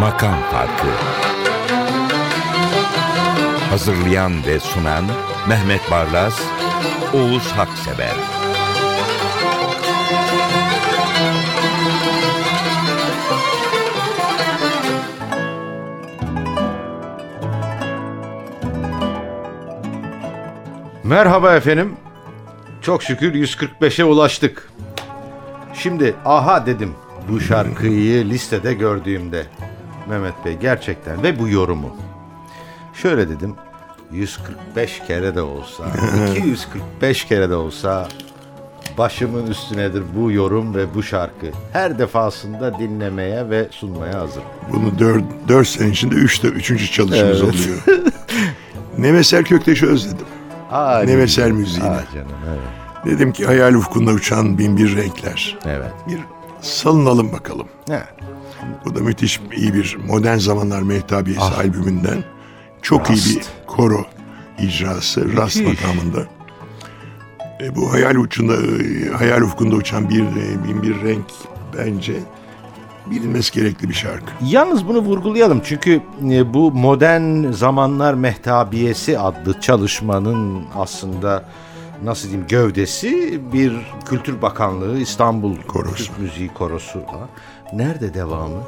Makam Farkı. Hazırlayan ve sunan Mehmet Barlas, Oğuz Haksever Merhaba efendim. Çok şükür 145'e ulaştık. Şimdi aha dedim bu şarkıyı listede gördüğümde. Mehmet Bey gerçekten ve bu yorumu. Şöyle dedim 145 kere de olsa 245 kere de olsa başımın üstünedir bu yorum ve bu şarkı. Her defasında dinlemeye ve sunmaya hazır. Bunu dört, dört sene içinde üçte üçüncü çalışımız Evet. oluyor. Neveser Kökteş'i özledim. Aa, Neveser ne- müziğini. Aa canım evet. Dedim ki hayal ufkunda uçan bin bir renkler. Evet. Bir salınalım bakalım. Ha. Bu da müthiş iyi bir modern zamanlar mehtabiyesi albümünden. Çok iyi bir Rast. koro icrası rast makamında. E, bu hayal uçunda e, hayal ufkunda uçan bir e, bin bir renk bence bilinmesi gerekli bir şarkı. Yalnız bunu vurgulayalım çünkü e, bu modern zamanlar mehtabiyesi adlı çalışmanın aslında nasıl diyeyim gövdesi bir Kültür Bakanlığı İstanbul Korosu. Türk Müziği Korosu. Nerede devamı?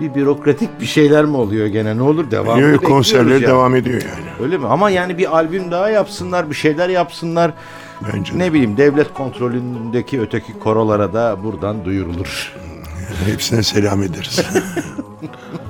Bir bürokratik bir şeyler mi oluyor gene? Ne olur devamı Yok, yok, bekliyoruz konserleri devam ediyor yani. Öyle mi? Ama yani bir albüm daha yapsınlar, bir şeyler yapsınlar. Bence de. Ne bileyim devlet kontrolündeki öteki korolara da buradan duyurulur. Hepsine selam ederiz.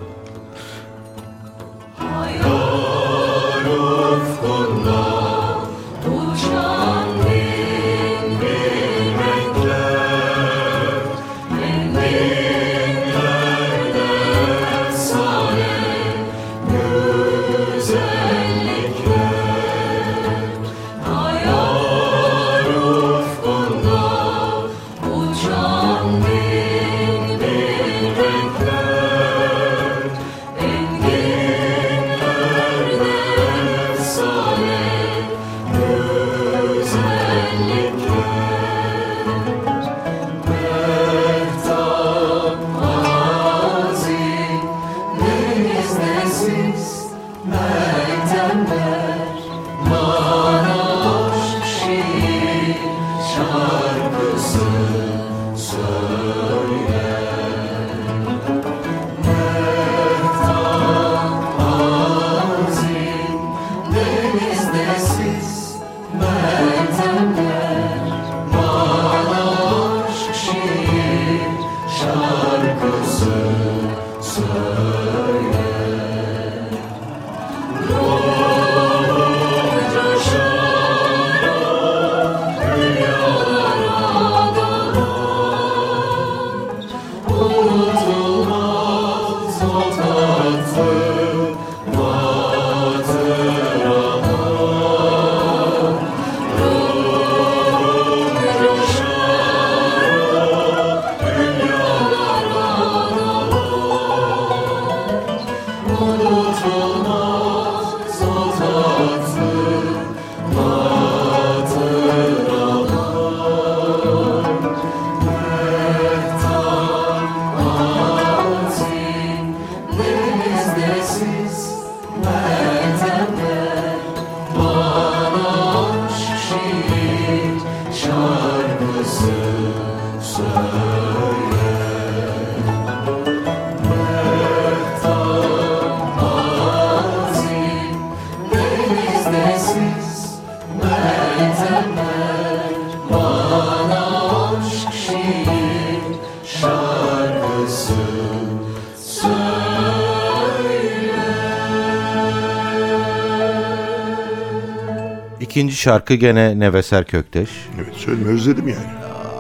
İkinci şarkı gene Neveser Kökteş. evet söyleme özledim yani.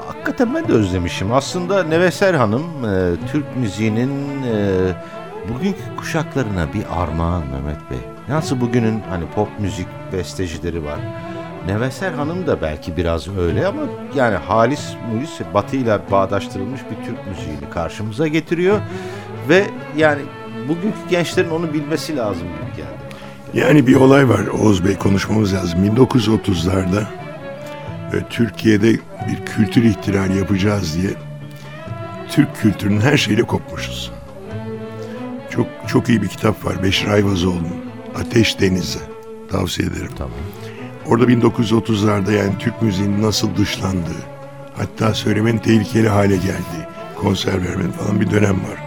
Hakikaten ben de özlemişim. Aslında Neveser Hanım e, Türk müziğinin e, bugünkü kuşaklarına bir armağan Mehmet Bey. Nasıl bugünün hani pop müzik bestecileri var. Neveser Hanım da belki biraz öyle ama yani halis mulis batıyla bağdaştırılmış bir Türk müziğini karşımıza getiriyor ve yani bugünkü gençlerin onu bilmesi lazım gibi geldi. Yani bir olay var Oğuz Bey konuşmamız lazım. 1930'larda e, Türkiye'de bir kültür ihtilali yapacağız diye Türk kültürünün her şeyle kopmuşuz. Çok çok iyi bir kitap var Beşir Ayvazoğlu'nun Ateş Denizi. Tavsiye ederim. Tamam. Orada 1930'larda yani Türk müziğinin nasıl dışlandığı, hatta söylemenin tehlikeli hale geldiği, konser vermenin falan bir dönem var.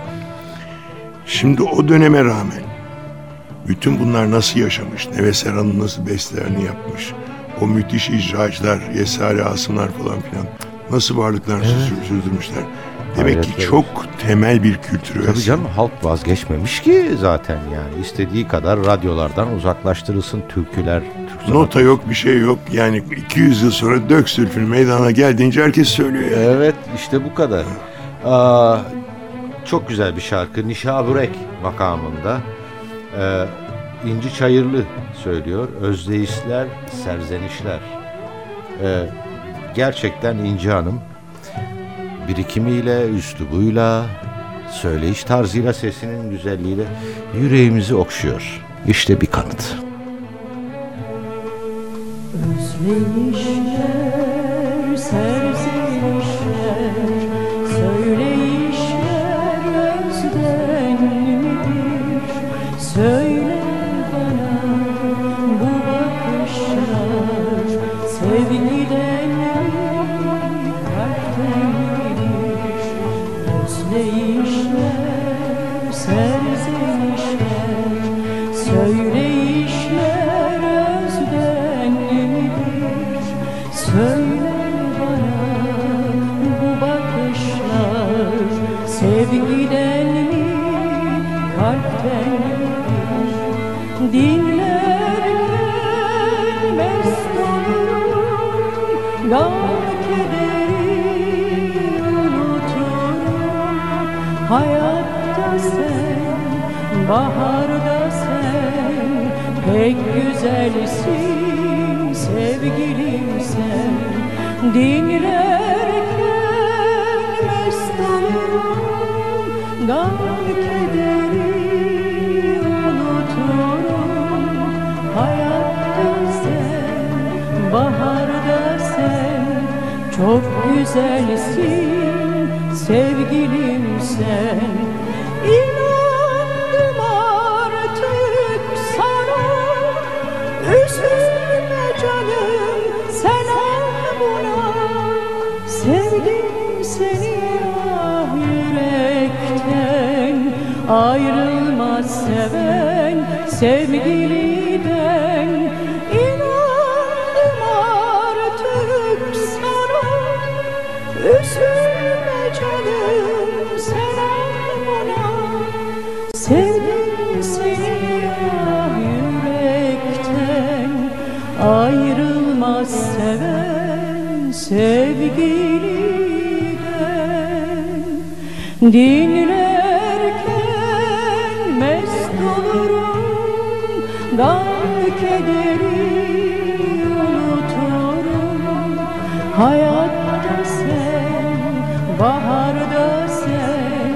Şimdi o döneme rağmen bütün bunlar nasıl yaşamış, Neves Erhan'ın nasıl bestelerini yapmış, o müthiş icracılar, Yesari Asımlar falan filan nasıl varlıklar sürdür- sürdürmüşler. Demek Hayret ki çok temel bir kültür. Tabii canım halk vazgeçmemiş ki zaten yani. istediği kadar radyolardan uzaklaştırılsın türküler. Türk. Nota yok, bir şey yok. Yani 200 yıl sonra Dök Sülfün meydana geldiğince herkes söylüyor yani. Evet işte bu kadar. Aa, çok güzel bir şarkı. Nişaburek makamında. Ee, İnci Çayırlı söylüyor. Özdeyişler, serzenişler. Ee, gerçekten İnci Hanım birikimiyle, üslubuyla, söyleyiş tarzıyla, sesinin güzelliğiyle yüreğimizi okşuyor. İşte bir kanıt. Özleyişler, serzenişler, baharda sen Pek güzelsin sevgilim sen. Dinlerken mest olurum Gam kederi unuturum. Hayatta sen, baharda sen Çok güzelsin sevgilim sen Ayrılmaz seven sevgiliden İnandım artık sana. Üzülme canım sen bana Sevdim seni ah yürekten. Ayrılmaz seven sevgiliden. Dinlerken Gam kederi unuturum. Hayatta sen, baharda sen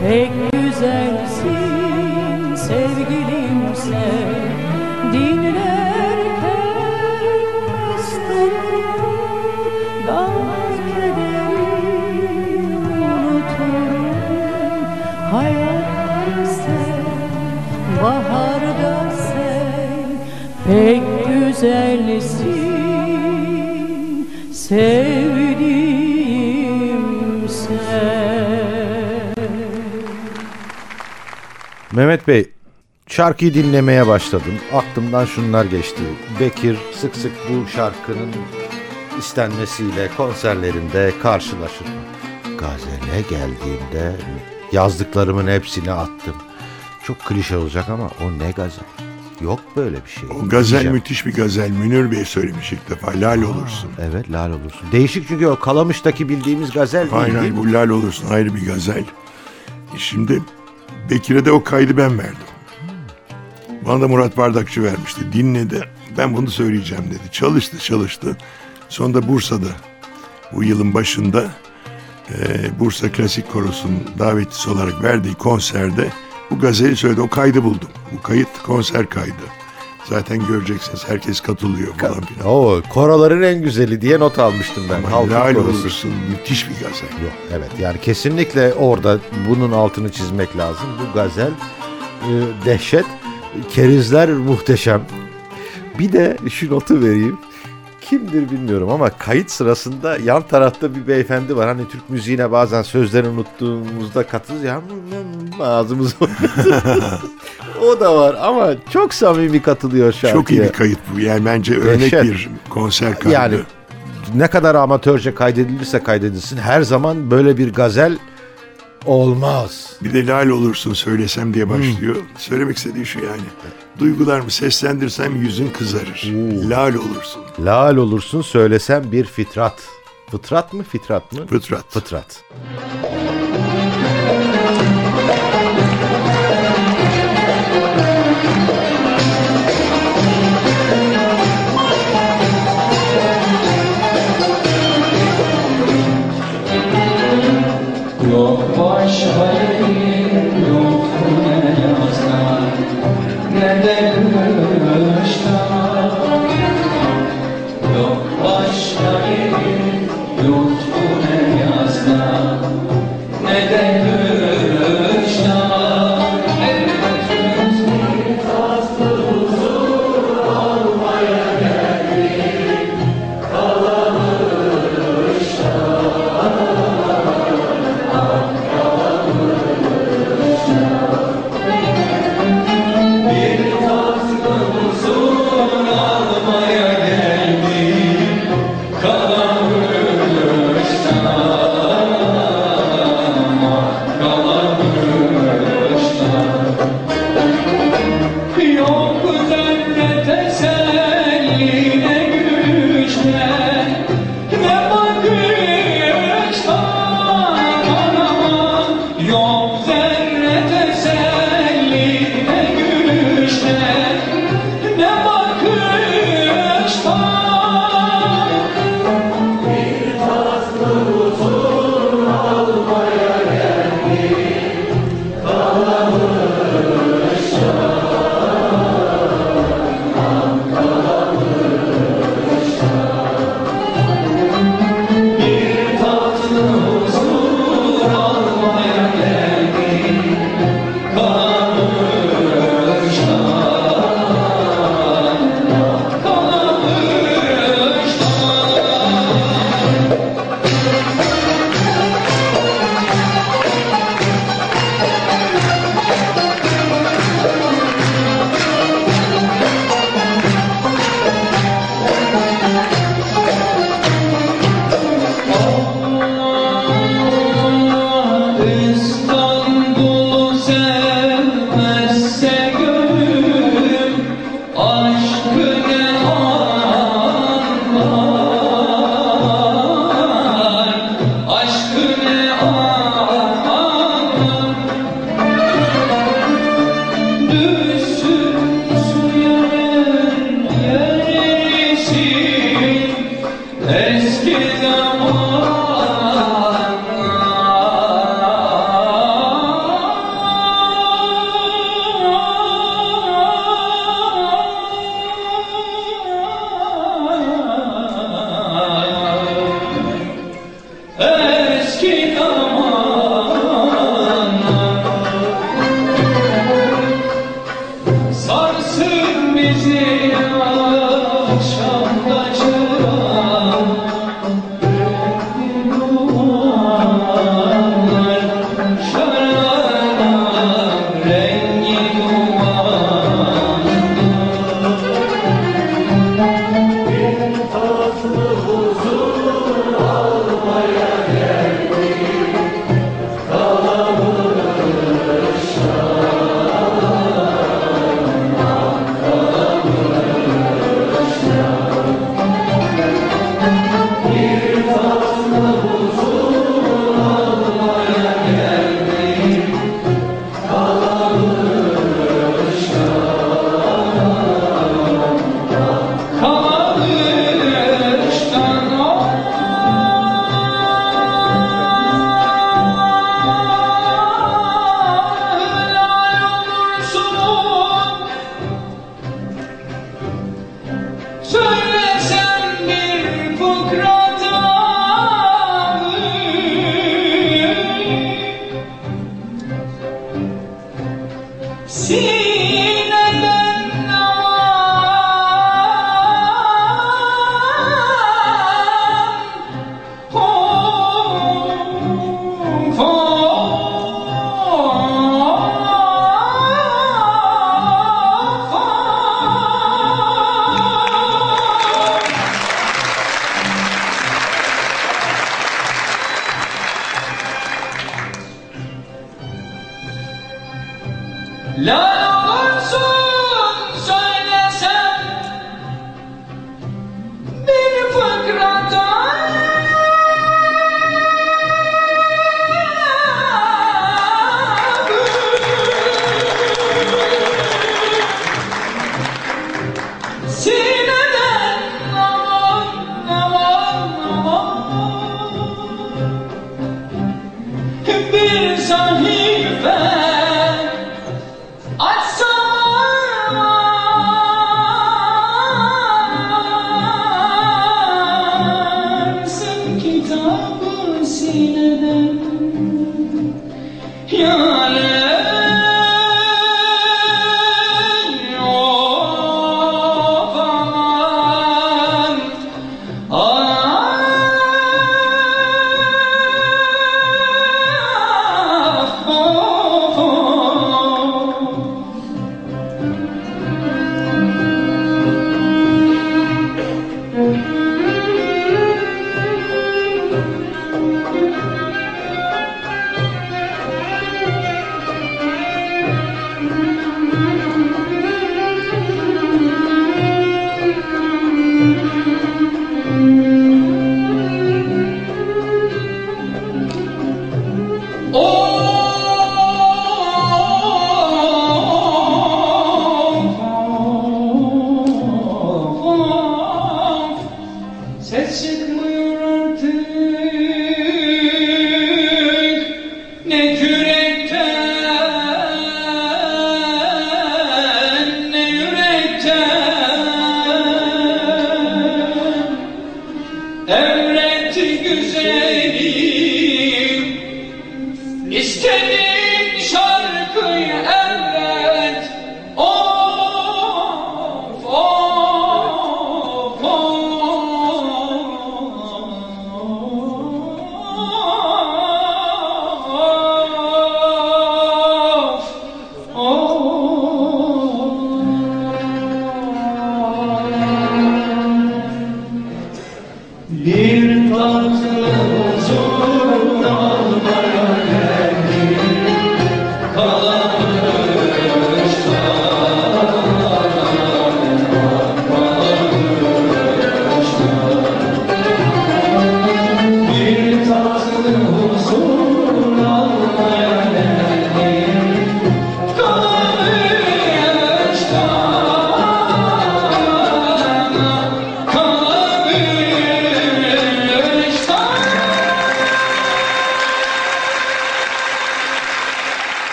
Pek güzelsin sevgilim sen. Dinlerken olurum Gam kederi unuturum. Hayatta sen, baharda Pek güzelsin sevdiğim sen Mehmet Bey, şarkıyı dinlemeye başladım. Aklımdan şunlar geçti. Bekir sık sık bu şarkının istenmesiyle konserlerinde karşılaşır. Gazele geldiğimde yazdıklarımın hepsini attım. Çok klişe olacak ama o ne gazel. Yok böyle bir şey. O gazel Diyeceğim. müthiş bir gazel. Münir Bey söylemiş ilk defa. Lal olursun. Evet lal olursun. Değişik çünkü o Kalamış'taki bildiğimiz gazel değil. Hayır değil hayır bu lal olursun ayrı bir gazel. E Şimdi Bekir'e de o kaydı ben verdim. Bana da Murat Bardakçı vermişti. Dinledi. Ben bunu söyleyeceğim dedi. Çalıştı çalıştı. Sonunda Bursa'da bu yılın başında e, Bursa Klasik Korosu'nun davetlisi olarak verdiği konserde bu gazeli söyledi. O kaydı buldum. Bu kayıt konser kaydı. Zaten göreceksiniz herkes katılıyor falan filan. Oo, koroların en güzeli diye not almıştım ben. Halkın Lal korosu. olursun müthiş bir gazel. Yok, evet yani kesinlikle orada bunun altını çizmek lazım. Bu gazel e, dehşet, kerizler muhteşem. Bir de şu notu vereyim. Kimdir bilmiyorum ama kayıt sırasında yan tarafta bir beyefendi var. Hani Türk müziğine bazen sözlerini unuttuğumuzda katılırız ya "Hmm, ağzımız o da var ama çok samimi katılıyor şarkıya. Çok iyi bir kayıt bu. Yani bence örnek Dehşet. bir konser kaydı. Yani ne kadar amatörce kaydedilirse kaydedilsin her zaman böyle bir gazel olmaz. Bir de lal olursun söylesem diye başlıyor. Söylemek istediği şu yani. Duygularımı seslendirsem yüzün kızarır. Lal olursun. Lal olursun söylesem bir fitrat. Fıtrat mı fitrat mı? Fıtrat. Fıtrat.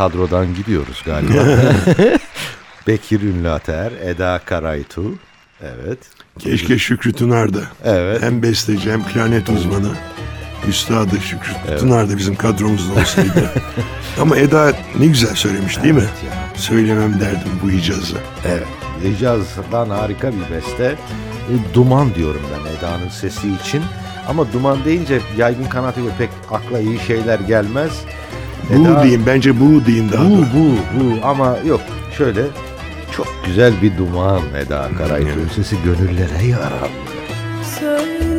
Kadrodan gidiyoruz galiba. Bekir Ünlater, Eda Karaytu. Evet. Keşke Şükrü Tunar da. Evet. Hem besteci hem klarnet uzmanı. Üstadı Şükrü Tunar da bizim kadromuzda olsaydı. Ama Eda ne güzel söylemiş değil mi? Evet ya. Söylemem derdim bu icazı. Evet. Hicaz'dan harika bir beste. E, Duman diyorum ben Eda'nın sesi için. Ama duman deyince yaygın kanatıyla pek akla iyi şeyler gelmez. Bu Eda- diyeyim bence bu diyeyim daha Bu doğru. bu bu. Ama yok şöyle. Çok güzel bir duman Eda Karaytu'nun sesi gönüllere yarar. Söyleyemem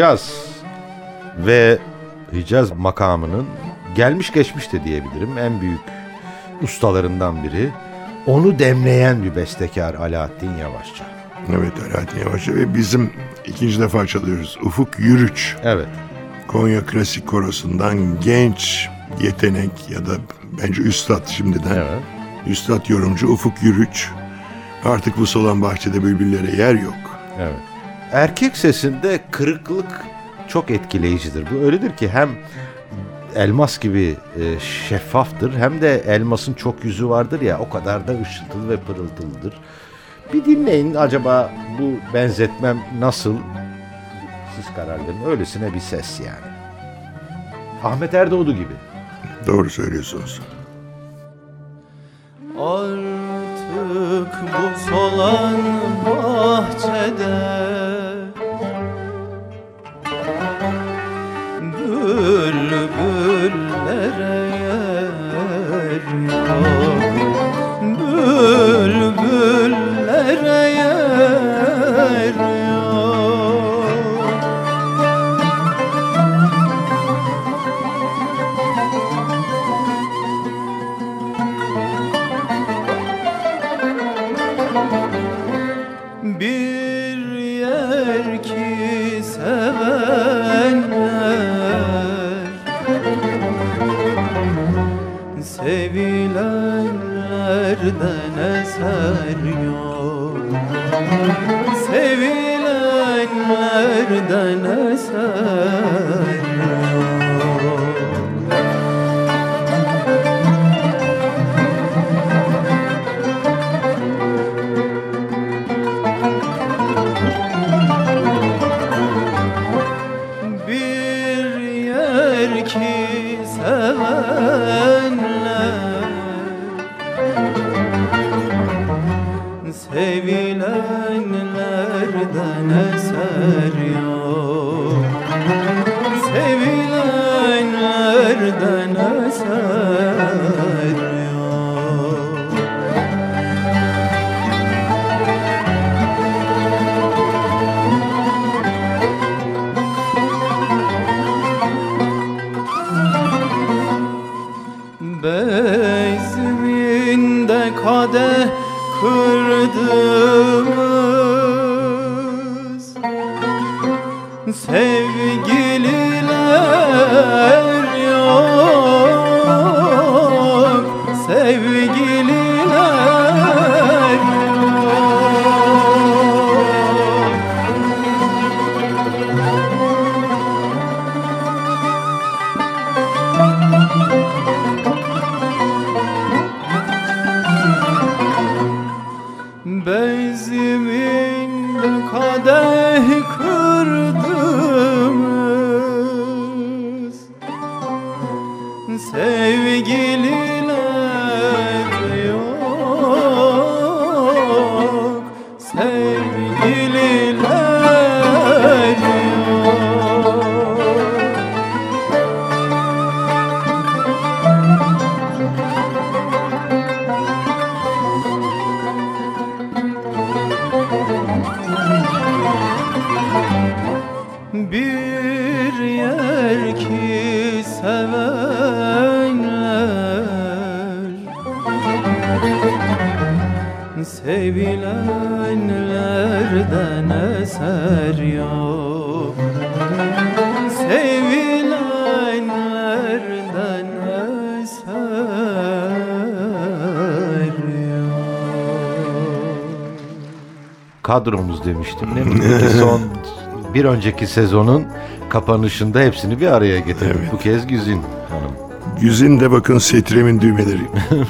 Hicaz ve Hicaz makamının gelmiş geçmiş de diyebilirim en büyük ustalarından biri. Onu demleyen bir bestekar Alaaddin Yavaşça. Evet Alaaddin Yavaşça ve bizim ikinci defa çalıyoruz. Ufuk Yürüç. Evet. Konya Klasik Korosu'ndan genç yetenek ya da bence üstad şimdiden. Evet. Üstad yorumcu Ufuk Yürüç. Artık bu solan bahçede bülbüllere yer yok. Evet. Erkek sesinde kırıklık çok etkileyicidir. Bu öyledir ki hem elmas gibi e, şeffaftır hem de elmasın çok yüzü vardır ya o kadar da ışıltılı ve pırıltılıdır. Bir dinleyin acaba bu benzetmem nasıl? Siz karar verin. Öylesine bir ses yani. Ahmet Erdoğdu gibi. Doğru söylüyorsunuz. Artık bu solan bahçede Bülbüllere Sevgililer Kadromuz demiştim. Ne mutlu ki son bir önceki sezonun kapanışında hepsini bir araya getirdik. Evet. Bu kez Güzin Hanım. Yüzün de bakın setremin düğmeleri.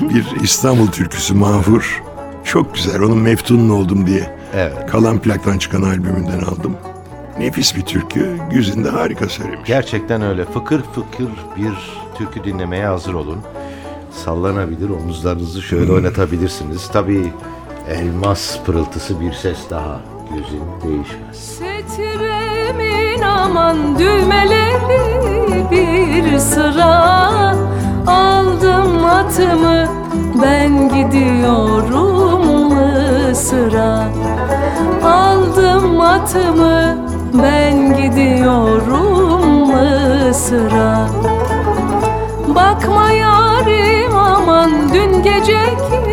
Bir İstanbul türküsü mahvur. Çok güzel. Onun meftunun oldum diye. Evet. Kalan plaktan çıkan albümünden aldım. Nefis bir türkü. Güzin de harika söylemiş. Gerçekten öyle. Fıkır fıkır bir türkü dinlemeye hazır olun. Sallanabilir, omuzlarınızı şöyle oynatabilirsiniz. Tabii elmas pırıltısı bir ses daha. Gözün değişmez. Setremin aman düğmeleri bir sıra Aldım atımı ben gidiyorum Mısır'a Aldım atımı ben gidiyorum Mısır'a Bakma yarim aman dün geceki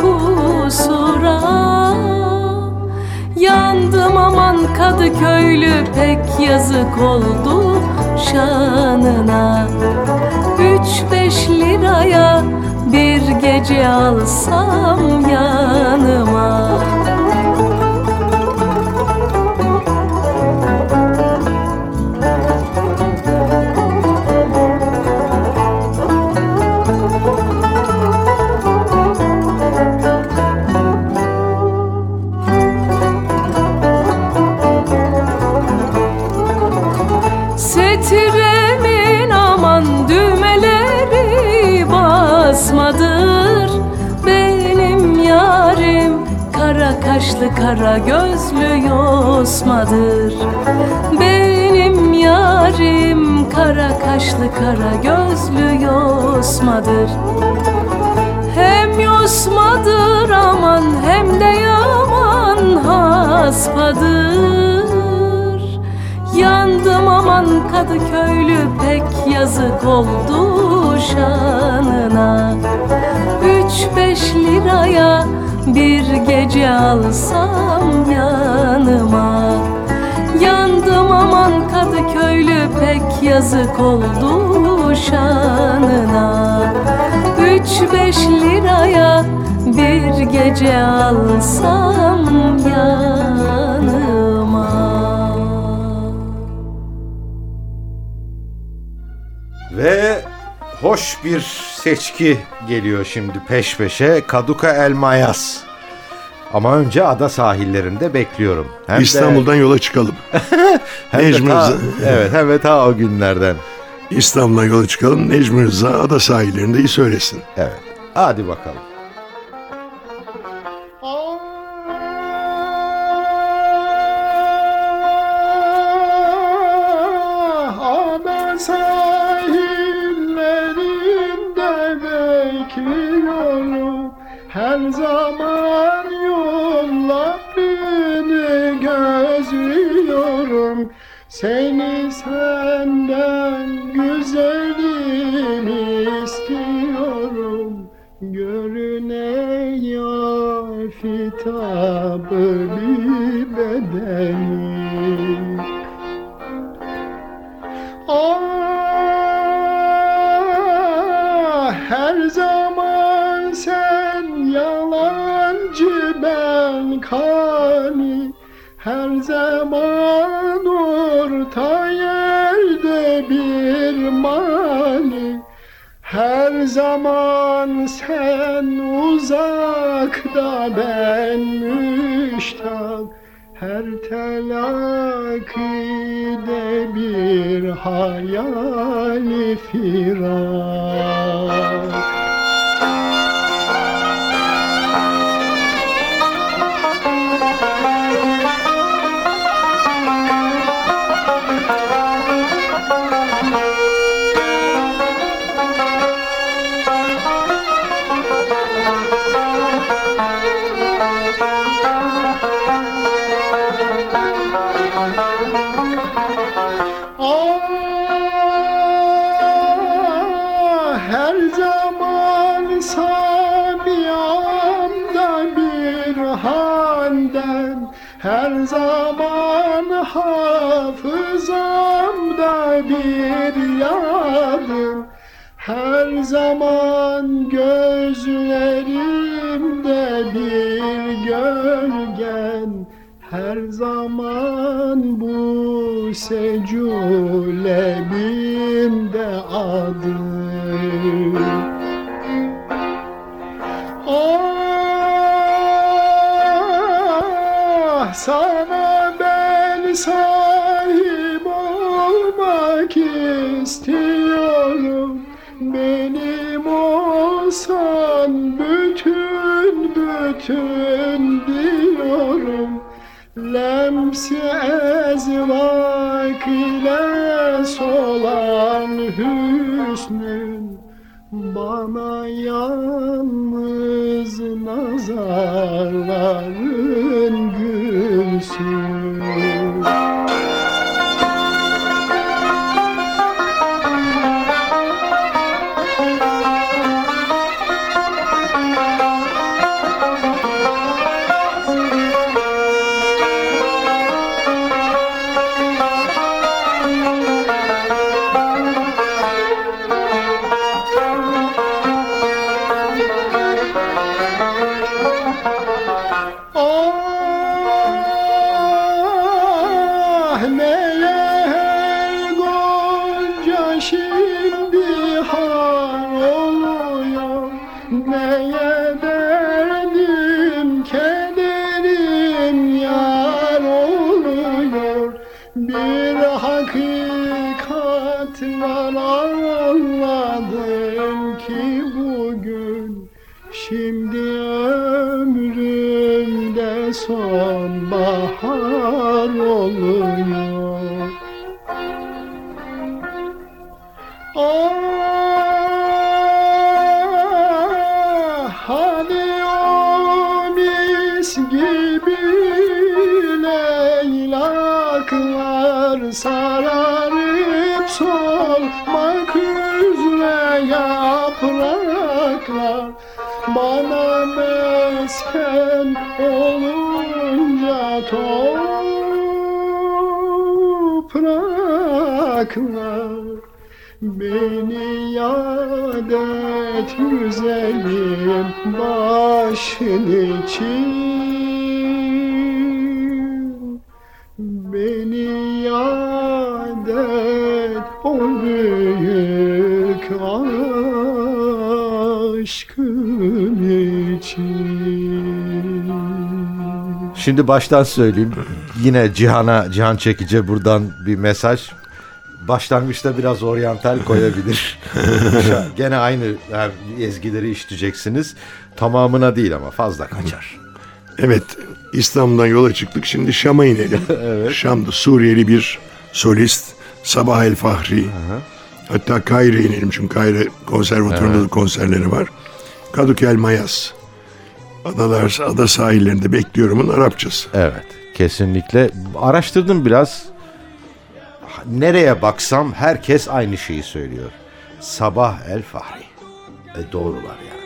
kusura. Yandım aman Kadıköylü pek yazık oldu şanına. Üç beş liraya bir gece alsam yanıma kara gözlü yosmadır. Benim yarim kara kaşlı kara gözlü yosmadır. Hem yosmadır aman hem de yaman haspadır. Yandım aman Kadıköylü pek yazık oldu şanına. Üç beş liraya bir gece alsam yanıma. Yandım aman Kadıköylü pek yazık oldu şanına. Üç beş liraya bir gece alsam yanıma. Ve hoş bir seçki geliyor şimdi peş peşe. Kaduka El Mayas. Ama önce ada sahillerinde bekliyorum. Hem de- İstanbul'dan yola çıkalım. hem de Necmi ta- Rıza. Evet hem de ta o günlerden. İstanbul'dan yola çıkalım. Necmi Rıza ada sahillerinde iyi söylesin. Evet. Hadi bakalım. Zaman sen uzakta ben müştak. Her telakkide bir hayali firak hafızamda bir yadın Her zaman gözlerimde bir gölgen. Her zaman bu secülebimde adım. Ah sana ben sahip olmak istiyorum. Benim olsan bütün bütün diyorum. Lemsi ezvak ile solan hüsnün Bana yalnız nazarların gülsün başın için Beni yad et o büyük aşkın için Şimdi baştan söyleyeyim. Yine Cihan'a, Cihan Çekici buradan bir mesaj. Başlangıçta biraz oryantal koyabilir. Gene aynı yani ezgileri işleyeceksiniz. Tamamına değil ama fazla kaçar. Evet, İslam'dan yola çıktık. Şimdi Şam'a inelim. Şam'da Suriyeli bir solist Sabah El Fahri. Hatta Kahire'ye inelim çünkü Kahire konservatuvarında da konserleri var. Kadukel Mayas. Adalar, ada sahillerinde bekliyorumun Arapçası. Evet, kesinlikle. Araştırdım biraz. Nereye baksam herkes aynı şeyi söylüyor. Sabah El Fahri. E doğrular yani.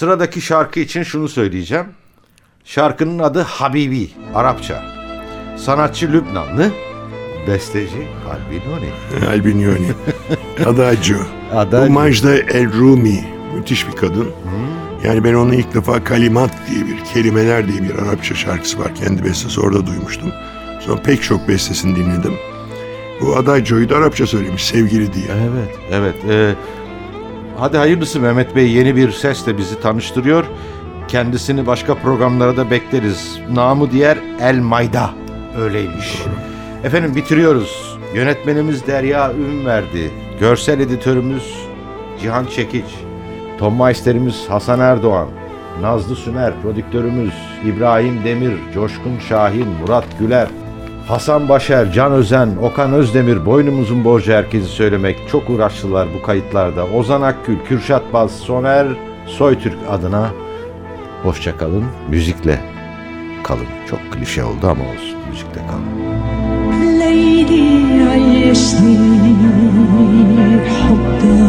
Sıradaki şarkı için şunu söyleyeceğim. Şarkının adı Habibi, Arapça. Sanatçı Lübnanlı, besteci Albinoni. Albinioni. Adagio. Adagio. Bu Majda El Rumi. Müthiş bir kadın. Yani ben onu ilk defa Kalimat diye bir, kelimeler diye bir Arapça şarkısı var. Kendi bestesi orada duymuştum. Sonra pek çok bestesini dinledim. Bu Adagio'yu da Arapça söylemiş sevgili diye. Evet, evet. Ee, hadi hayırlısı Mehmet Bey yeni bir sesle bizi tanıştırıyor. Kendisini başka programlara da bekleriz. Namı diğer El Mayda. Öyleymiş. Efendim bitiriyoruz. Yönetmenimiz Derya Ün verdi. Görsel editörümüz Cihan Çekiç. Tom Meister'imiz Hasan Erdoğan. Nazlı Sümer prodüktörümüz İbrahim Demir, Coşkun Şahin, Murat Güler. Hasan Başer, Can Özen, Okan Özdemir boynumuzun borcu herkesi söylemek. Çok uğraştılar bu kayıtlarda. Ozan Akgül, Kürşat Baz, Soner Soytürk adına hoşça kalın. Müzikle kalın. Çok klişe oldu ama olsun. Müzikle kalın. ليلي عيشني حبك